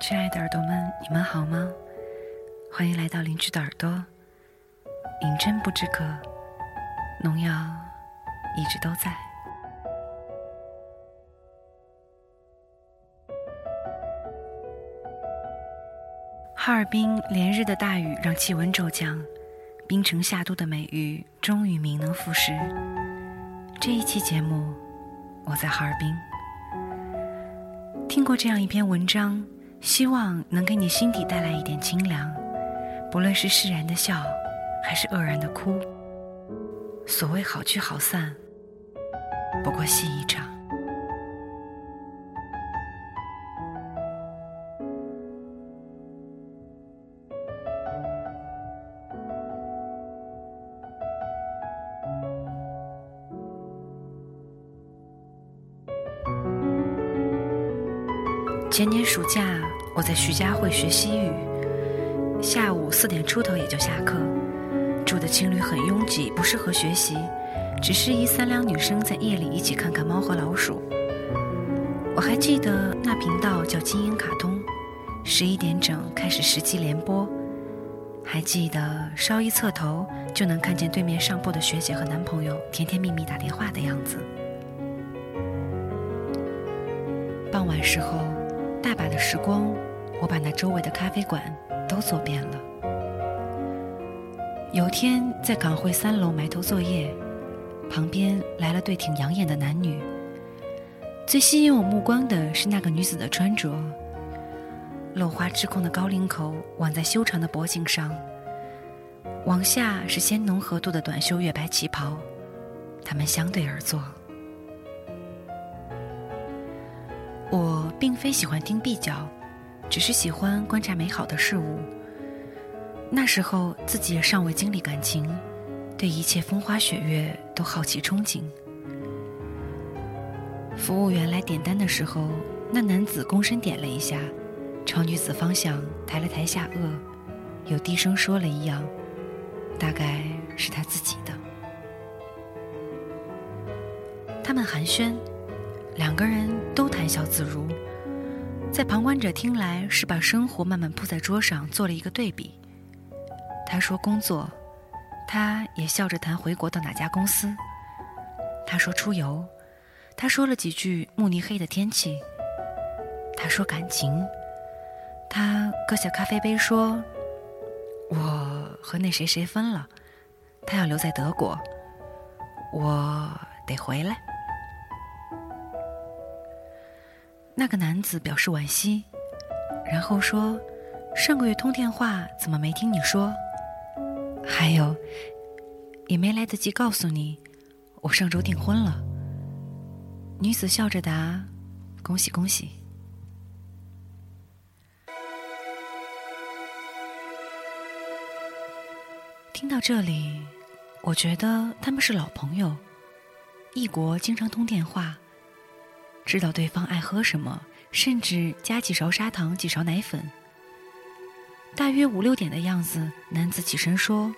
亲爱的耳朵们，你们好吗？欢迎来到邻居的耳朵。饮鸩不知渴，农药一直都在。哈尔滨连日的大雨让气温骤降，冰城夏都的美誉终于名能副实。这一期节目，我在哈尔滨。听过这样一篇文章，希望能给你心底带来一点清凉。不论是释然的笑，还是愕然的哭，所谓好聚好散，不过戏一场。前年暑假，我在徐家汇学西语，下午四点出头也就下课。住的青旅很拥挤，不适合学习，只适宜三两女生在夜里一起看看猫和老鼠。我还记得那频道叫金鹰卡通，十一点整开始十集连播。还记得稍一侧头就能看见对面上铺的学姐和男朋友甜甜蜜蜜打电话的样子。傍晚时候。大把的时光，我把那周围的咖啡馆都走遍了。有天在港汇三楼埋头作业，旁边来了对挺养眼的男女。最吸引我目光的是那个女子的穿着，镂花织空的高领口挽在修长的脖颈上，往下是鲜浓合度的短袖月白旗袍，他们相对而坐。我并非喜欢听壁角，只是喜欢观察美好的事物。那时候自己也尚未经历感情，对一切风花雪月都好奇憧憬。服务员来点单的时候，那男子躬身点了一下，朝女子方向抬了抬下颚，又低声说了一样，大概是他自己的。他们寒暄。两个人都谈笑自如，在旁观者听来是把生活慢慢铺在桌上做了一个对比。他说工作，他也笑着谈回国到哪家公司。他说出游，他说了几句慕尼黑的天气。他说感情，他搁下咖啡杯说：“我和那谁谁分了，他要留在德国，我得回来。”那个男子表示惋惜，然后说：“上个月通电话怎么没听你说？还有，也没来得及告诉你，我上周订婚了。”女子笑着答：“恭喜恭喜。”听到这里，我觉得他们是老朋友，异国经常通电话。知道对方爱喝什么，甚至加几勺砂糖、几勺奶粉。大约五六点的样子，男子起身说：“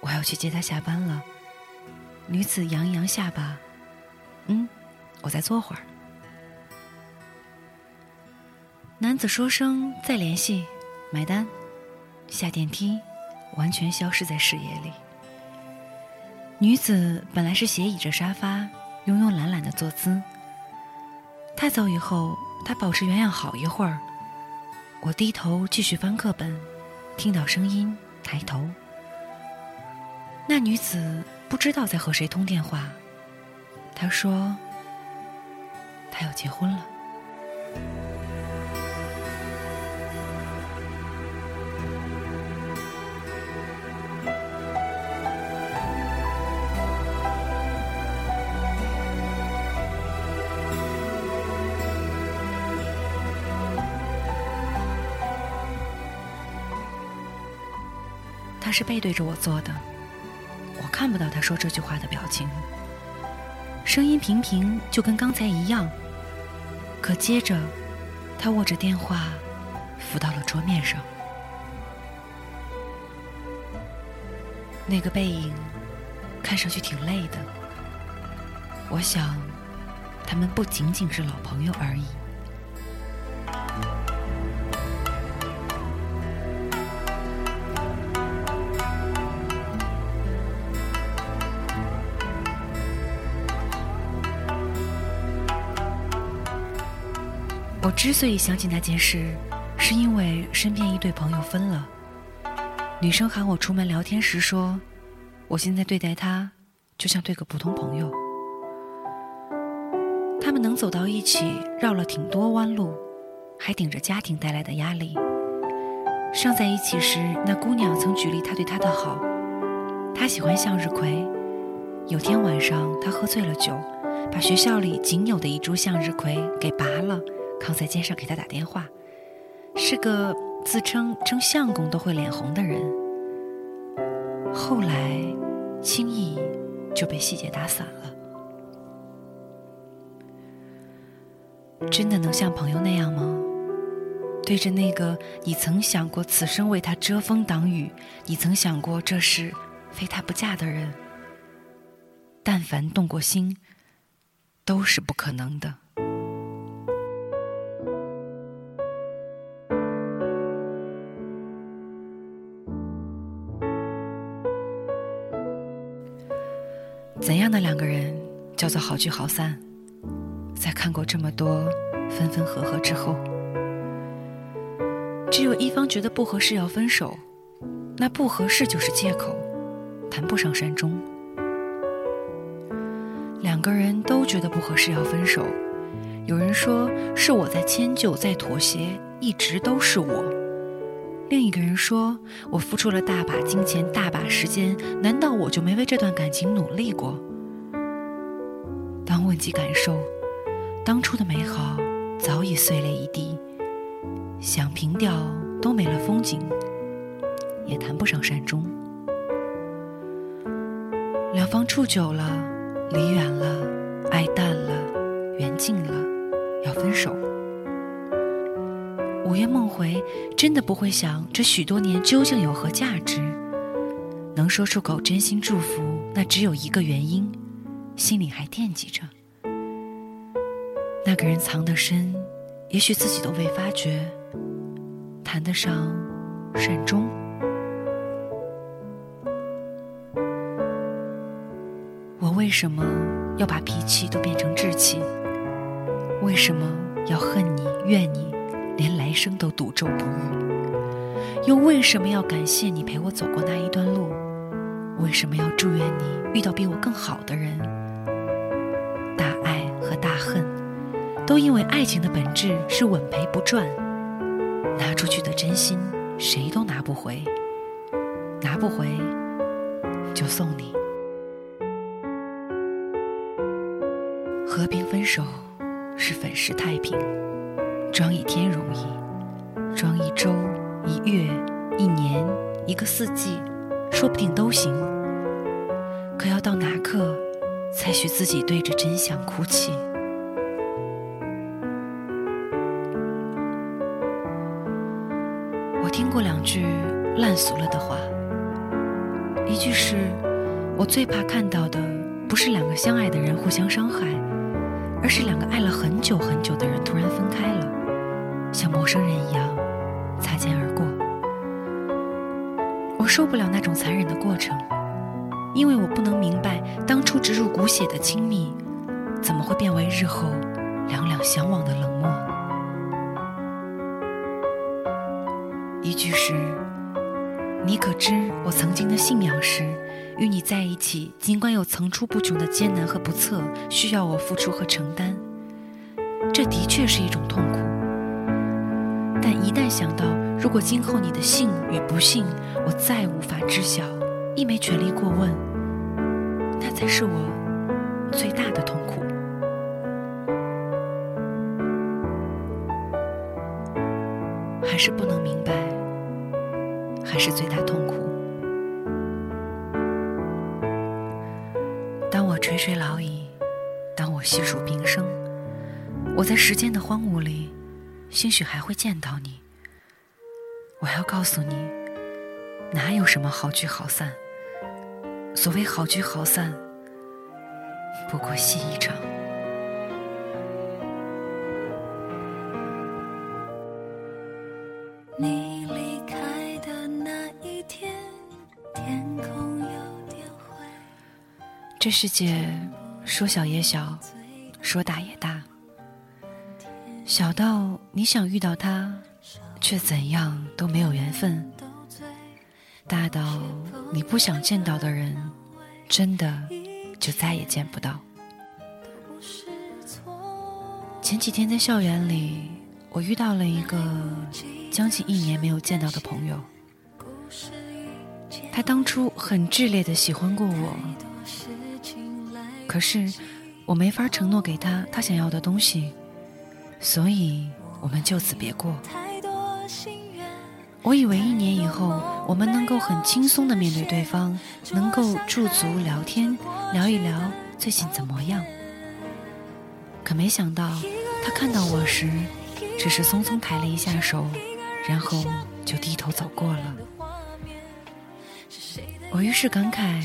我要去接她下班了。”女子扬一扬下巴：“嗯，我再坐会儿。”男子说声“再联系”，买单，下电梯，完全消失在视野里。女子本来是斜倚着沙发，慵慵懒懒的坐姿。他走以后，他保持原样好一会儿。我低头继续翻课本，听到声音，抬头。那女子不知道在和谁通电话。她说：“她要结婚了。”他是背对着我坐的，我看不到他说这句话的表情。声音平平，就跟刚才一样。可接着，他握着电话，浮到了桌面上。那个背影，看上去挺累的。我想，他们不仅仅是老朋友而已。我之所以想起那件事，是因为身边一对朋友分了。女生喊我出门聊天时说：“我现在对待她，就像对个普通朋友。”他们能走到一起，绕了挺多弯路，还顶着家庭带来的压力。尚在一起时，那姑娘曾举例他对她的好。她喜欢向日葵。有天晚上，她喝醉了酒，把学校里仅有的一株向日葵给拔了，扛在肩上给他打电话。是个自称称相公都会脸红的人。后来，轻易就被细节打散了。真的能像朋友那样吗？对着那个你曾想过此生为他遮风挡雨，你曾想过这是非他不嫁的人，但凡动过心，都是不可能的。怎样的两个人叫做好聚好散？在看过这么多分分合合之后，只有一方觉得不合适要分手，那不合适就是借口，谈不上善终。两个人都觉得不合适要分手，有人说是我在迁就，在妥协，一直都是我；另一个人说我付出了大把金钱，大把时间，难道我就没为这段感情努力过？当问及感受。当初的美好早已碎裂一地，想平掉都没了风景，也谈不上善终。两方处久了，离远了，爱淡了，缘尽了，要分手。午夜梦回，真的不会想这许多年究竟有何价值？能说出口真心祝福，那只有一个原因，心里还惦记着。那个人藏得深，也许自己都未发觉。谈得上善终。我为什么要把脾气都变成志气？为什么要恨你、怨你，连来生都赌咒不遇？又为什么要感谢你陪我走过那一段路？为什么要祝愿你遇到比我更好的人？大爱和大恨。都因为爱情的本质是稳赔不赚，拿出去的真心谁都拿不回，拿不回就送你。和平分手是粉饰太平，装一天容易，装一周、一月、一年、一个四季，说不定都行。可要到哪刻，才许自己对着真相哭泣？我听过两句烂俗了的话，一句是：“我最怕看到的不是两个相爱的人互相伤害，而是两个爱了很久很久的人突然分开了，像陌生人一样擦肩而过。”我受不了那种残忍的过程，因为我不能明白当初植入骨血的亲密，怎么会变为日后两两相望的冷漠。一句是：“你可知我曾经的信仰是，与你在一起，尽管有层出不穷的艰难和不测，需要我付出和承担。这的确是一种痛苦。一旦想到，如果今后你的幸与不幸，我再无法知晓，亦没权利过问，那才是我最大的痛苦。还是不能明白。”还是最大痛苦。当我垂垂老矣，当我细数平生，我在时间的荒芜里，兴许还会见到你。我要告诉你，哪有什么好聚好散？所谓好聚好散，不过戏一场。你离开的那一天，天空有点灰这世界说小也小，说大也大。小到你想遇到他，却怎样都没有缘分；大到你不想见到的人，真的就再也见不到。前几天在校园里，我遇到了一个将近一年没有见到的朋友。他当初很炽烈的喜欢过我，可是我没法承诺给他他想要的东西，所以我们就此别过。我以为一年以后我们能够很轻松的面对对方，能够驻足聊天，聊一聊最近怎么样。可没想到。他看到我时，只是匆匆抬了一下手，然后就低头走过了。我于是感慨，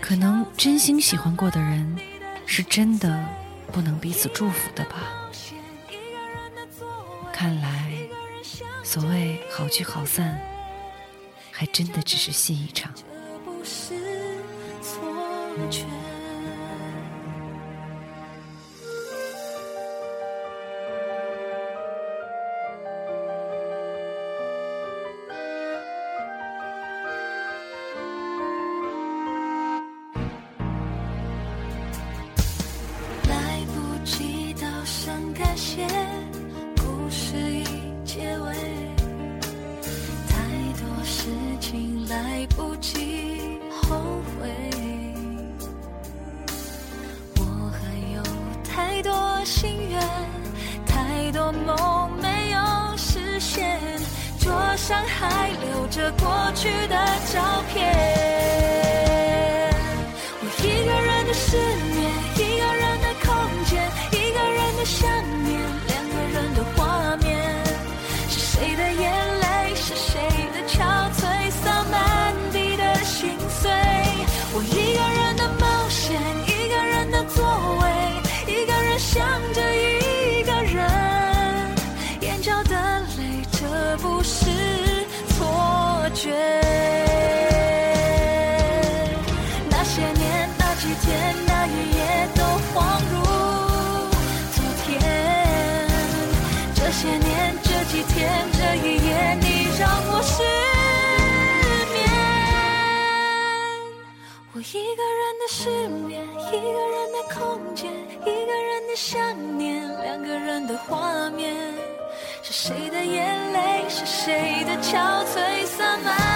可能真心喜欢过的人，是真的不能彼此祝福的吧。看来，所谓好聚好散，还真的只是戏一场。来不及道声感谢梦没有实现，桌上还留着过去的照两个人的画面。是谁的眼泪？是谁的憔悴？洒满